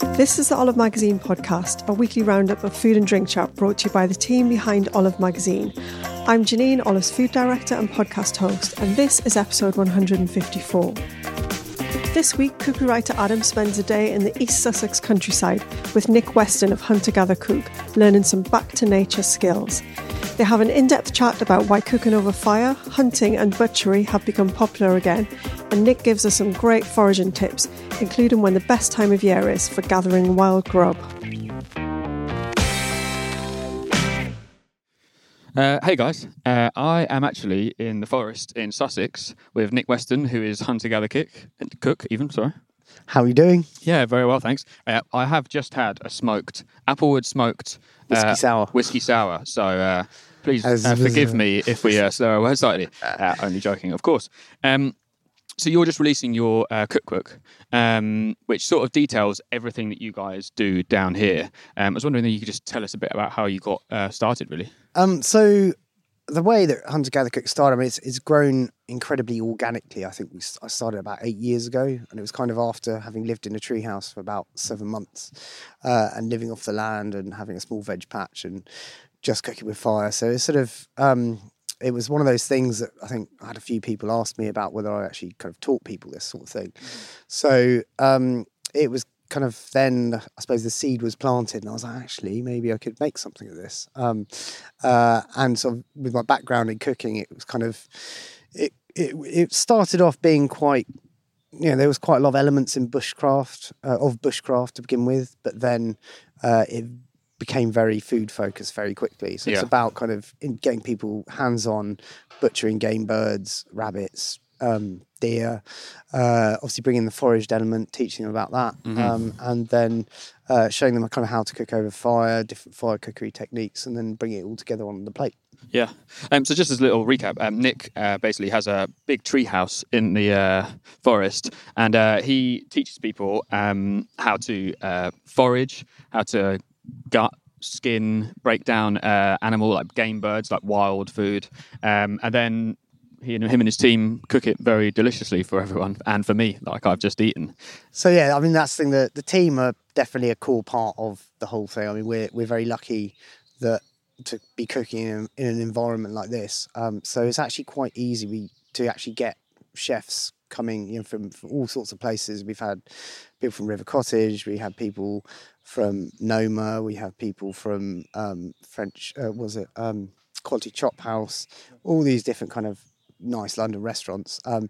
This is the Olive Magazine podcast, a weekly roundup of food and drink chat brought to you by the team behind Olive Magazine. I'm Janine, Olive's food director and podcast host, and this is episode 154. This week, cookery writer Adam spends a day in the East Sussex countryside with Nick Weston of Hunter Gather Cook, learning some back to nature skills. They have an in depth chat about why cooking over fire, hunting, and butchery have become popular again, and Nick gives us some great foraging tips, including when the best time of year is for gathering wild grub. Uh, hey guys, uh, I am actually in the forest in Sussex with Nick Weston, who is hunter gatherer cook, cook even. Sorry. How are you doing? Yeah, very well, thanks. Uh, I have just had a smoked applewood smoked Whiskey uh, sour. Whiskey sour. So uh, please uh, forgive me if we uh, slur our words slightly. Uh, only joking, of course. Um, so you're just releasing your uh, cookbook, um, which sort of details everything that you guys do down here. Um, I was wondering if you could just tell us a bit about how you got uh, started, really. Um, so the way that Hunter Gather Cook started, I mean, it's, it's grown incredibly organically. I think we, I started about eight years ago, and it was kind of after having lived in a treehouse for about seven months uh, and living off the land and having a small veg patch and just cooking with fire. So it's sort of um, it was one of those things that I think I had a few people ask me about whether I actually kind of taught people this sort of thing. So um, it was kind of then I suppose the seed was planted, and I was like, actually, maybe I could make something of this. Um, uh, and sort of with my background in cooking, it was kind of it it, it started off being quite. You know, there was quite a lot of elements in bushcraft uh, of bushcraft to begin with, but then uh, it became very food focused very quickly. So it's about kind of in getting people hands on butchering game birds, rabbits, um, deer. Uh, obviously, bringing the foraged element, teaching them about that, um, and then uh, showing them kind of how to cook over fire, different fire cookery techniques, and then bringing it all together on the plate. Yeah. Um, so just as a little recap, um, Nick uh, basically has a big tree house in the uh, forest, and uh, he teaches people um, how to uh, forage, how to gut, skin, break down uh, animal like game birds, like wild food, um, and then he and him and his team cook it very deliciously for everyone and for me, like I've just eaten. So yeah, I mean that's the thing. that the team are definitely a core part of the whole thing. I mean we're we're very lucky that to be cooking in, in an environment like this. Um, so it's actually quite easy we, to actually get chefs coming from, from all sorts of places. We've had people from River Cottage, we had people from Noma, we have people from um, French, uh, was it um, Quality Chop House, all these different kind of nice London restaurants. Um,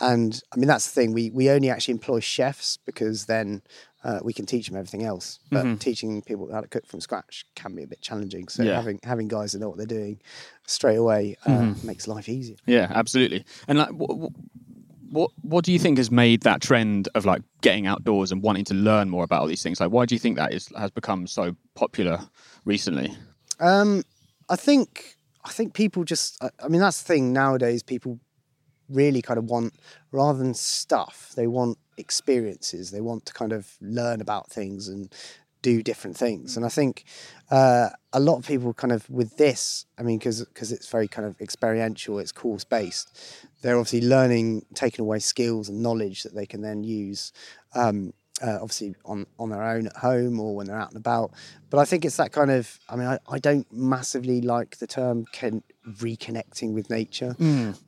and I mean, that's the thing. We we only actually employ chefs because then uh, we can teach them everything else. But teaching people how to cook from scratch can be a bit challenging. So Yeah. having having guys that know what they're doing straight away uh, makes life easier. Yeah, absolutely. And like, what what do you think has made that trend of like getting outdoors and wanting to learn more about all these things? Like, why do you think that is has become so popular recently? Um, I think I think people just. I, mean, that's the thing nowadays. People really kind of want rather than stuff, they want experiences. They want to kind of learn about things and do different things. And I think uh, a lot of people kind of with this, I mean, because because it's very kind of experiential, it's course based. They're obviously learning, taking away skills and knowledge that they can then use. Um, uh, obviously on, on their own at home or when they're out and about. But I think it's that kind of, I mean, I, I don't massively like the term can, reconnecting with nature,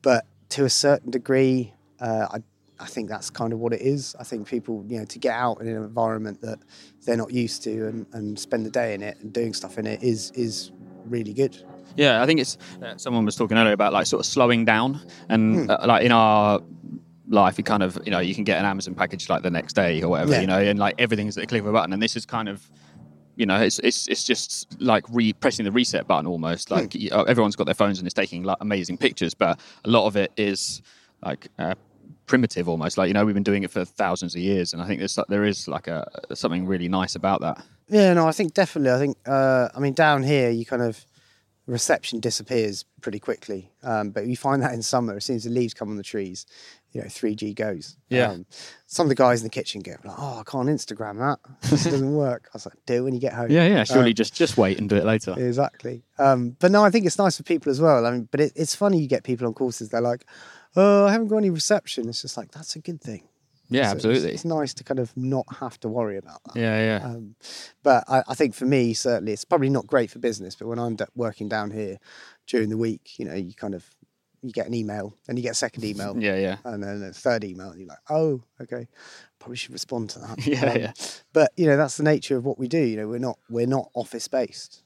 but to a certain degree, uh, I, I think that's kind of what it is. I think people, you know, to get out in an environment that they're not used to and, and spend the day in it and doing stuff in it is is really good. Yeah, I think it's uh, someone was talking earlier about like sort of slowing down and uh, like in our life, you kind of you know you can get an Amazon package like the next day or whatever, Yeah. you know, and like everything's at the click of a button, and this is kind of. You know, it's it's it's just like re pressing the reset button almost. Like y- uh, everyone's got their phones and it's taking like amazing pictures, but a lot of it is like uh, primitive almost. Like you know, we've been doing it for thousands of years, and I think there's there is like a something really nice about that. Yeah, no, I think definitely. I think, uh, I mean, down here, you kind of reception disappears pretty quickly. Um, but you find that in summer, as soon as the leaves come on the trees, you know, 3G goes. Yeah. Um, some of the guys in the kitchen get like, oh, I can't Instagram that. This doesn't work. I was like, do it when you get home. Yeah, yeah. Surely Um, just just wait and do it later. Exactly. Um, but no, I think it's nice for people as well. I mean, but it, it's funny you get people on courses, they're like, oh, I haven't got any reception. It's just like, that's a good thing. Yeah, So it's- absolutely. It's, nice to kind of not have to worry about that. Yeah, yeah. Um, but I, I think for me, certainly, it's probably not great for business. But when I'm d- working down here during the week, you know, you kind of you get an email, and you get a second email, Yeah, yeah. and then a third email, and you're like, oh, okay, probably should respond to that. Yeah, Um, yeah. But you know, that's the nature of what we do. You know, we're not we're not office based.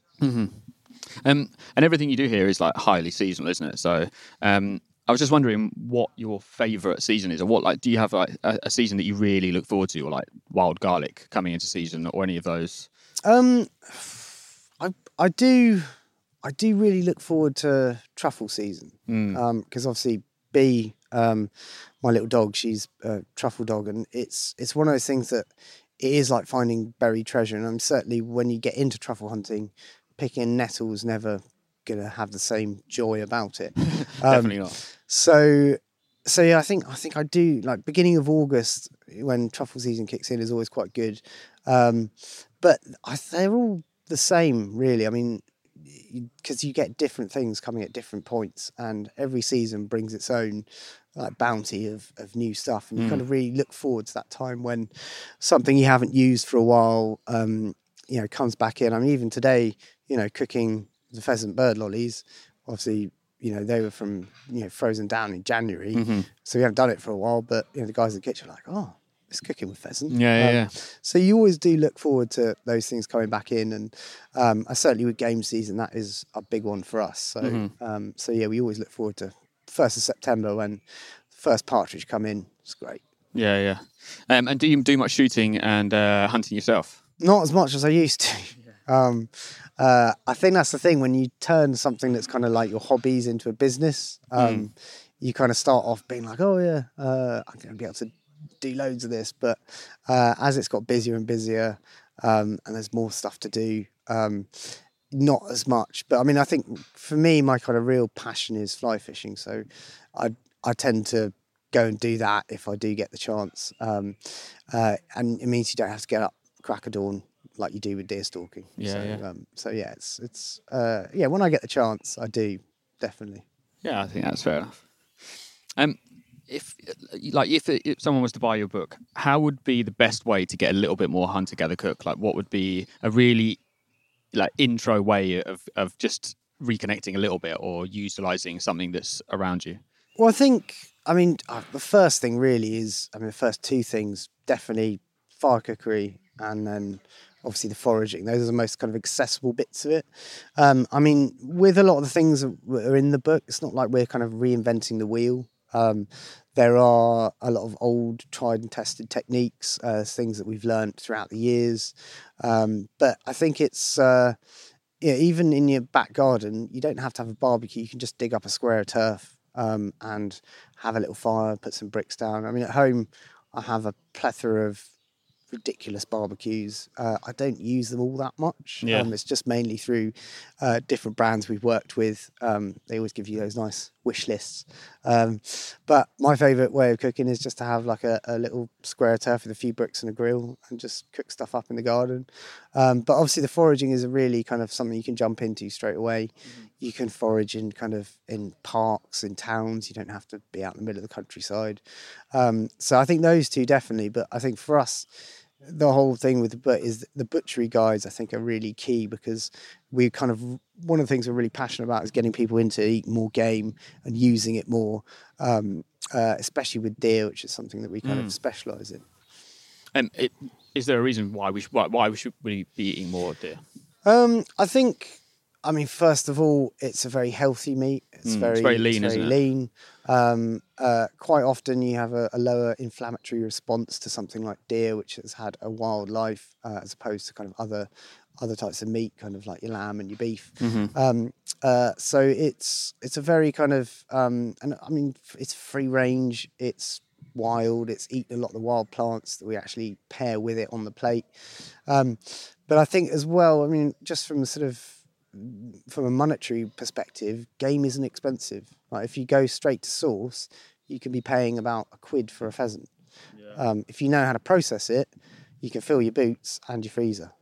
Um, and everything you do here is like highly seasonal, isn't it? So, um, I was just wondering what your favourite season is, or what like do you have like a, a season that you really look forward to, or like wild garlic coming into season, or any of those? Um, I I do I do really look forward to truffle season because obviously B, um, my little dog, she's a truffle dog, and it's it's one of those things that it is like finding buried treasure. And I'm certainly when you get into truffle hunting, picking nettles never gonna have the same joy about it. Um, Definitely not. So, so yeah, I think I think I do like beginning of August when truffle season kicks in is always quite good, um, but I, they're all the same really. I mean, because you get different things coming at different points, and every season brings its own like bounty of of new stuff, and you kind of really look forward to that time when something you haven't used for a while, um, you know, comes back in. I mean, even today, you know, cooking the pheasant bird lollies, obviously you know, they were from, you know, frozen down in January. Mm-hmm. So we haven't done it for a while, but, you know, the guys in the kitchen are like, oh, it's cooking with pheasant. Yeah, yeah, Um, yeah. So you always do look forward to those things coming back in. And um, I certainly with game season, that is a big one for us. So, Mm-hmm. um, so yeah, we always look forward to 1st of September when first partridge come in. It's great. Yeah, yeah. Um, and do you do much shooting and uh, hunting yourself? Not as much as I used to. Um, uh, I think that's the thing when you turn something that's kind of like your hobbies into a business. Um, You kind of start off being like, "Oh yeah, uh, I'm going to be able to do loads of this," but uh, as it's got busier and busier, um, and there's more stuff to do, um, not as much. But I mean, I think for me, my kind of real passion is fly fishing. So I I tend to go and do that if I do get the chance. Um, uh, and it means you don't have to get up crack of dawn like you do with deer stalking. Yeah, so, yeah. Um, so yeah, it's it's uh, yeah. When I get the chance, I do definitely. Yeah, I think that's fair enough. Um, if like if, if someone was to buy your book, how would be the best way to get a little bit more hunter gather cook? Like, what would be a really like intro way of of just reconnecting a little bit or utilizing something that's around you? Well, I think I mean uh, the first thing really is I mean the first two things definitely fire cookery and then obviously the foraging. Those are the most kind of accessible bits of it. Um, I mean, with a lot of the things that are in the book, it's not like we're kind of reinventing the wheel. Um, there are a lot of old, tried and tested techniques, uh, things that we've learned throughout the years. Um, but I think it's uh, yeah, even in your back garden, you don't have to have a barbecue. You can just dig up a square of turf um, and have a little fire, put some bricks down. I mean, at home, I have a plethora of ridiculous barbecues. Uh, I don't use them all that much. Yeah. Um, it's just mainly through uh, different brands we've worked with. Um, they always give you those nice wish lists. Um, but my favourite way of cooking is just to have like a, a, little square of turf with a few bricks and a grill and just cook stuff up in the garden. Um, but obviously, the foraging is really kind of something you can jump into straight away. Mm-hmm. You can forage in kind of in parks, in towns. You don't have to be out in the middle of the countryside. Um, so I think those two definitely. But I think for us, the whole thing with the but is the butchery guys I think are really key because we kind of one of the things we're really passionate about is getting people into eat more game and using it more, um, uh, especially with deer, which is something that we kind mm. of specialize in. And it, is there a reason why we should, why, why we should we be eating more deer? Um, I think I mean, first of all, it's a very healthy meat. It's, mm, very, it's very lean, it's very lean. Um, uh, quite often, you have a, a, lower inflammatory response to something like deer, which has had a wild life, uh, as opposed to kind of other other types of meat, kind of like your lamb and your beef. Mm-hmm. Um, uh, so it's it's a very kind of um, and I mean, it's free range. It's wild. It's eaten a lot of the wild plants that we actually pair with it on the plate. Um, but I think as well, I mean, just from sort of from a monetary perspective, game isn't expensive. Like if you go straight to source, you can be paying about a quid for a pheasant. Yeah. Um, if you know how to process it, you can fill your boots and your freezer.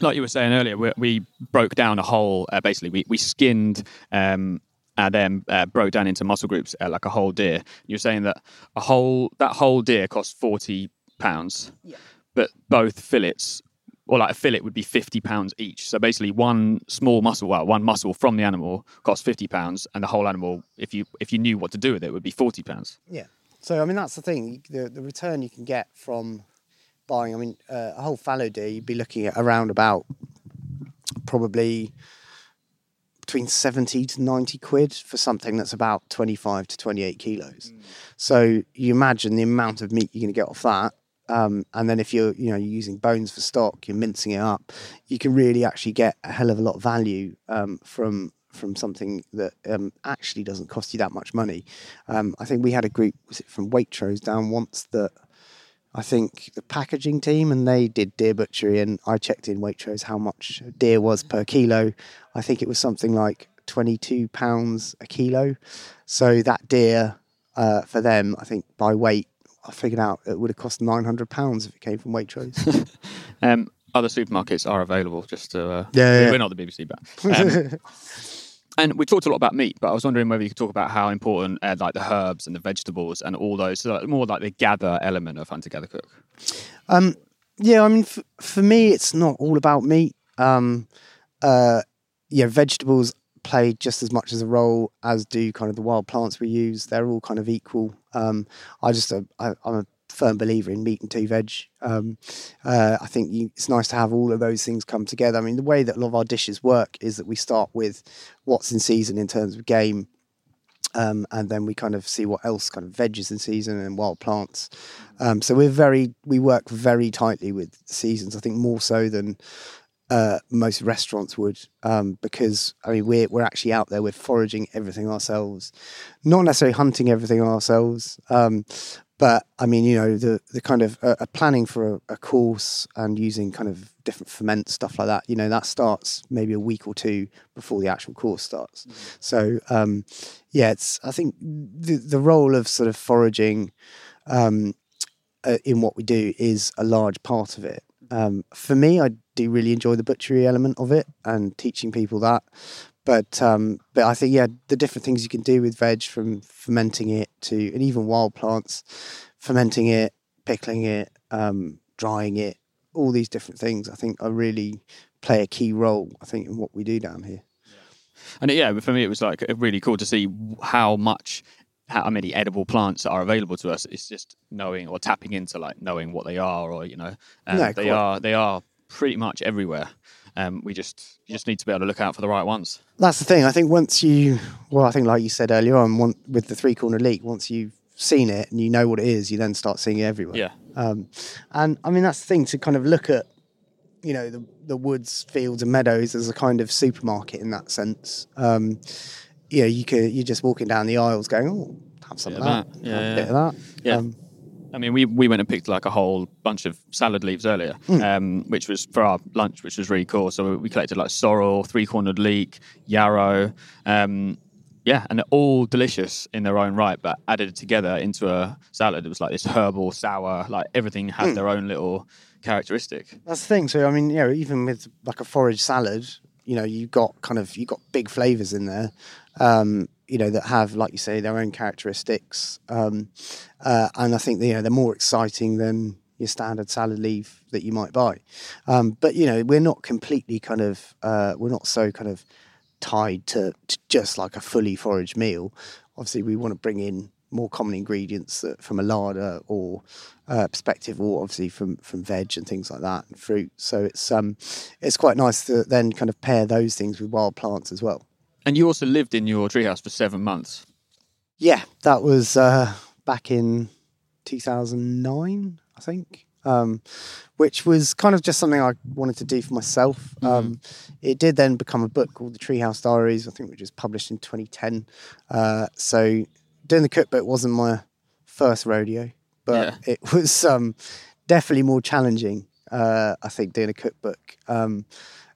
Like you were saying earlier, we, we broke down a whole. Uh, basically, we we skinned. Um, and then uh, broke down into muscle groups uh, like a whole deer. You're saying that a whole that whole deer costs forty pounds, yeah. but both fillets or like a fillet would be 50 pounds each. So basically one small muscle, well, one muscle from the animal costs 50 pounds and the whole animal, if you, if you knew what to do with it, would be 40 pounds. Yeah. So, I mean, that's the thing, the, the return you can get from buying, I mean, uh, a whole fallow deer, you'd be looking at around about probably between 70 to 90 quid for something that's about 25 to 28 kilos. Mm. So you imagine the amount of meat you're going to get off that um, and then if you're you know you're using bones for stock, you're mincing it up, you can really actually get a hell of a lot of value um, from from something that um, actually doesn't cost you that much money. Um, I think we had a group was it from Waitrose down once that I think the packaging team and they did deer butchery and I checked in Waitrose how much deer was per kilo. I think it was something like twenty two pounds a kilo. So that deer uh, for them, I think by weight I figured out it would have cost nine hundred pounds if it came from Waitrose. um, other supermarkets are available. Just to uh, yeah, yeah, we're not the BBC, but. Um, and we talked a lot about meat, but I was wondering whether you could talk about how important, uh, like the herbs and the vegetables and all those, so more like the gather element of hunter gather cook. Um, yeah, I mean, f- for me, it's not all about meat. Um, uh, yeah, vegetables play just as much as a role as do kind of the wild plants we use. They're all kind of equal. Um, I just uh, I, am a firm believer in meat and two veg. Um, uh, I think you, it's nice to have all of those things come together. I mean, the way that a lot of our dishes work is that we start with what's in season in terms of game. Um, and then we kind of see what else kind of veggies in season and wild plants. Um, so we're very we work very tightly with seasons. I think more so than uh, most restaurants would, um, because I mean we're we're actually out there, we're foraging everything ourselves, not necessarily hunting everything ourselves, um, but I mean you know the the kind of uh, planning for a, a, course and using kind of different ferment stuff like that. You know that starts maybe a week or two before the actual course starts. Mm-hmm. So um, yeah, it's I think the the role of sort of foraging. Um, uh, in what we do is a large part of it. Um, for me, I do really enjoy the butchery element of it and teaching people that. But um, but I think yeah, the different things you can do with veg, from fermenting it to and even wild plants, fermenting it, pickling it, um, drying it, all these different things, I think are really play a key role. I think in what we do down here. And yeah, for me, it was like really cool to see how much how many edible plants are available to us. It's just knowing or tapping into like knowing what they are, or you know, um, they are they are pretty much everywhere. Um, we just you just need to be able to look out for the right ones. That's the thing. I think once you, well, I think like you said earlier on, one, with the three corner leek, once you've seen it and you know what it is, you then start seeing it everywhere. Yeah. Um, and I mean that's the thing to kind of look at, you know, the the woods, fields, and meadows as a kind of supermarket in that sense. Um, you know, you could you're just walking down the aisles going, oh, have some of that, that. Yeah, yeah. bit of that. Yeah. Um, I mean, we, we went and picked like a whole bunch of salad leaves earlier, mm. um, which was for our lunch, which was really cool. So we collected like sorrel, three cornered leek, yarrow. Um, Yeah, and they're all delicious in their own right, but added together into a salad, it was like this herbal, sour, like everything had their own little characteristic. That's the thing. So I mean, you know, even with like a forage salad, you know, you got kind of you got big flavors in there, um, you know, that have, like you say, their own characteristics, um, uh, and I think you know they're more exciting than your standard salad leaf that you might buy. Um, but you know, we're not completely kind of uh, we're not so kind of tied to, to just like a fully foraged meal. Obviously, we want to bring in more common ingredients that, from a larder or uh, perspective, or obviously from from veg and things like that and fruit. So it's um it's quite nice to then kind of pair those things with wild plants as well. And you also lived in your treehouse for seven months. Yeah, that was uh, back in 2009, I think. Um, which was kind of just something I wanted to do for myself. Um, it did then become a book called The Treehouse Diaries, I think, which was published in 2010. Uh, so doing the cookbook wasn't my first rodeo, but Yeah. it was um, definitely more challenging. Uh, I think doing a cookbook.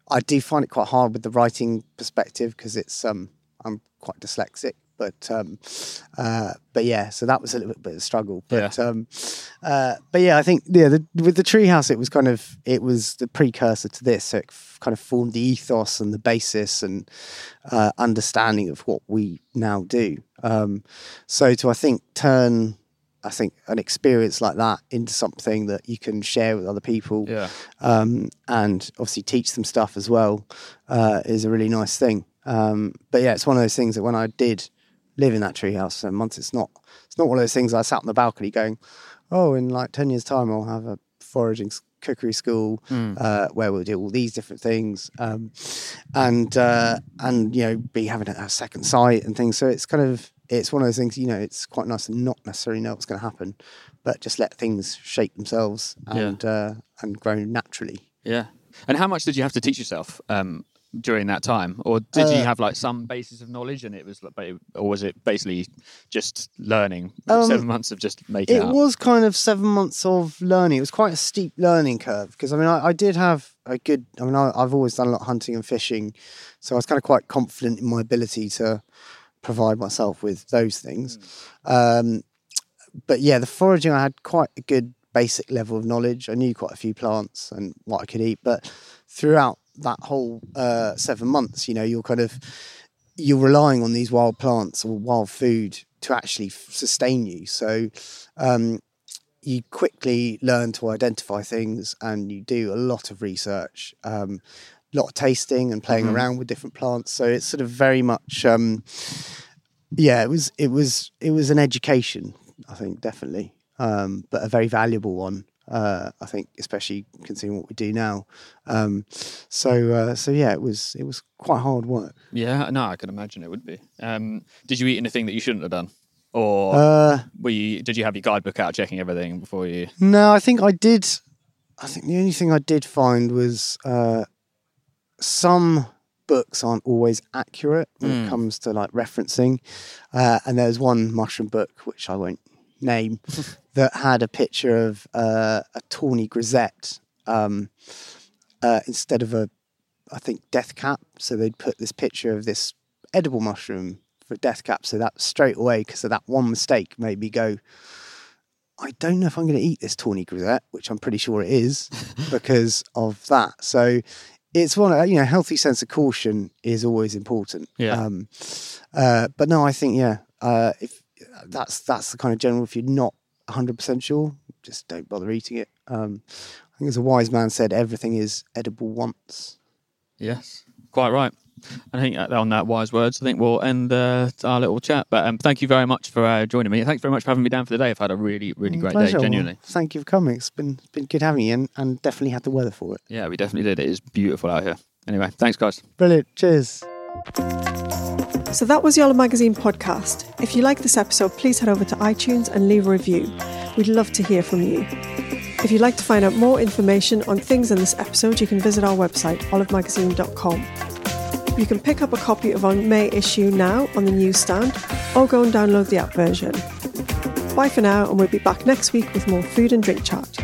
I do find it quite hard with the writing perspective because it's um, I'm quite dyslexic. But um, uh, but yeah, so that was a little bit of a struggle. But um, uh, but yeah, I think yeah, the, with the treehouse, it was kind of it was the precursor to this. So it f- kind of formed the ethos and the basis and uh, understanding of what we now do. Um, so to I think turn I think an experience like that into something that you can share with other people Yeah. um, and obviously teach them stuff as well uh, is a really nice thing. Um, but yeah, it's one of those things that when I did live in that treehouse for months, it's not it's not one of those things I sat on the balcony going, oh, in like ten years' time I'll have a foraging cookery school uh, where we'll do all these different things um, and uh, and you know be having a, a second sight and things. So it's kind of it's one of those things you know it's quite nice to not necessarily know what's going to happen, but just let things shape themselves and uh, and grow naturally. Yeah. And how much did you have to teach yourself um, during that time, or did you Uh, have like some basis of knowledge, and it was, like, or was it basically just learning Um, seven months of just making It up? was kind of seven months of learning. It was quite a steep learning curve because I mean, I, I did have a good. I mean, I, I've always done a lot of hunting and fishing, so I was kind of quite confident in my ability to provide myself with those things. Um, but yeah, the foraging, I had quite a good basic level of knowledge. I knew quite a few plants and what I could eat, but throughout that whole uh, seven months, you know, you're kind of you're relying on these wild plants or wild food to actually f- sustain you. So um, you quickly learn to identify things, and you do a lot of research, um, a lot of tasting and playing around with different plants. So it's sort of very much, um, yeah, it was it was it was an education, I think, definitely, um, but a very valuable one. Uh, I think, especially considering what we do now. Um, so, uh, so yeah, it was it was quite hard work. Yeah, no, I can imagine it would be. Um, did you eat anything that you shouldn't have done, or Uh, were you? Did you have your guidebook out, checking everything before you? No, I think I did. I think the only thing I did find was uh, some books aren't always accurate when it comes to like referencing. Uh, and there's one mushroom book which I won't name that had a picture of uh, a tawny grisette um, uh, instead of a, I think, death cap. So they'd put this picture of this edible mushroom for death cap. So that straight away, because of that one mistake, made me go. I don't know if I'm going to eat this tawny grisette, which I'm pretty sure it is because of that. So it's one, you know, healthy sense of caution is always important. Yeah. Um, uh, but no, I think yeah, uh, if that's that's the kind of general. If you're not 100 percent sure, just don't bother eating it. Um, I think as a wise man said, everything is edible once. Yes, quite right. I think uh, on that wise words, I think we'll end uh, our little chat. But um, thank you very much for uh, joining me. Thanks very much for having me down for the day. I've had a really, really great Pleasure. day, Well, genuinely. thank you for coming. It's been been good having you, and, and definitely had the weather for it. Yeah, we definitely did. It is beautiful out here. Anyway, thanks, guys. Brilliant. Cheers. So that was the Olive Magazine podcast. If you like this episode, please head over to iTunes and leave a review. We'd love to hear from you. If you'd like to find out more information on things in this episode, you can visit our website, olivemagazine.com. You can pick up a copy of our May issue now on the newsstand or go and download the app version. Bye for now, and we'll be back next week with more food and drink chat.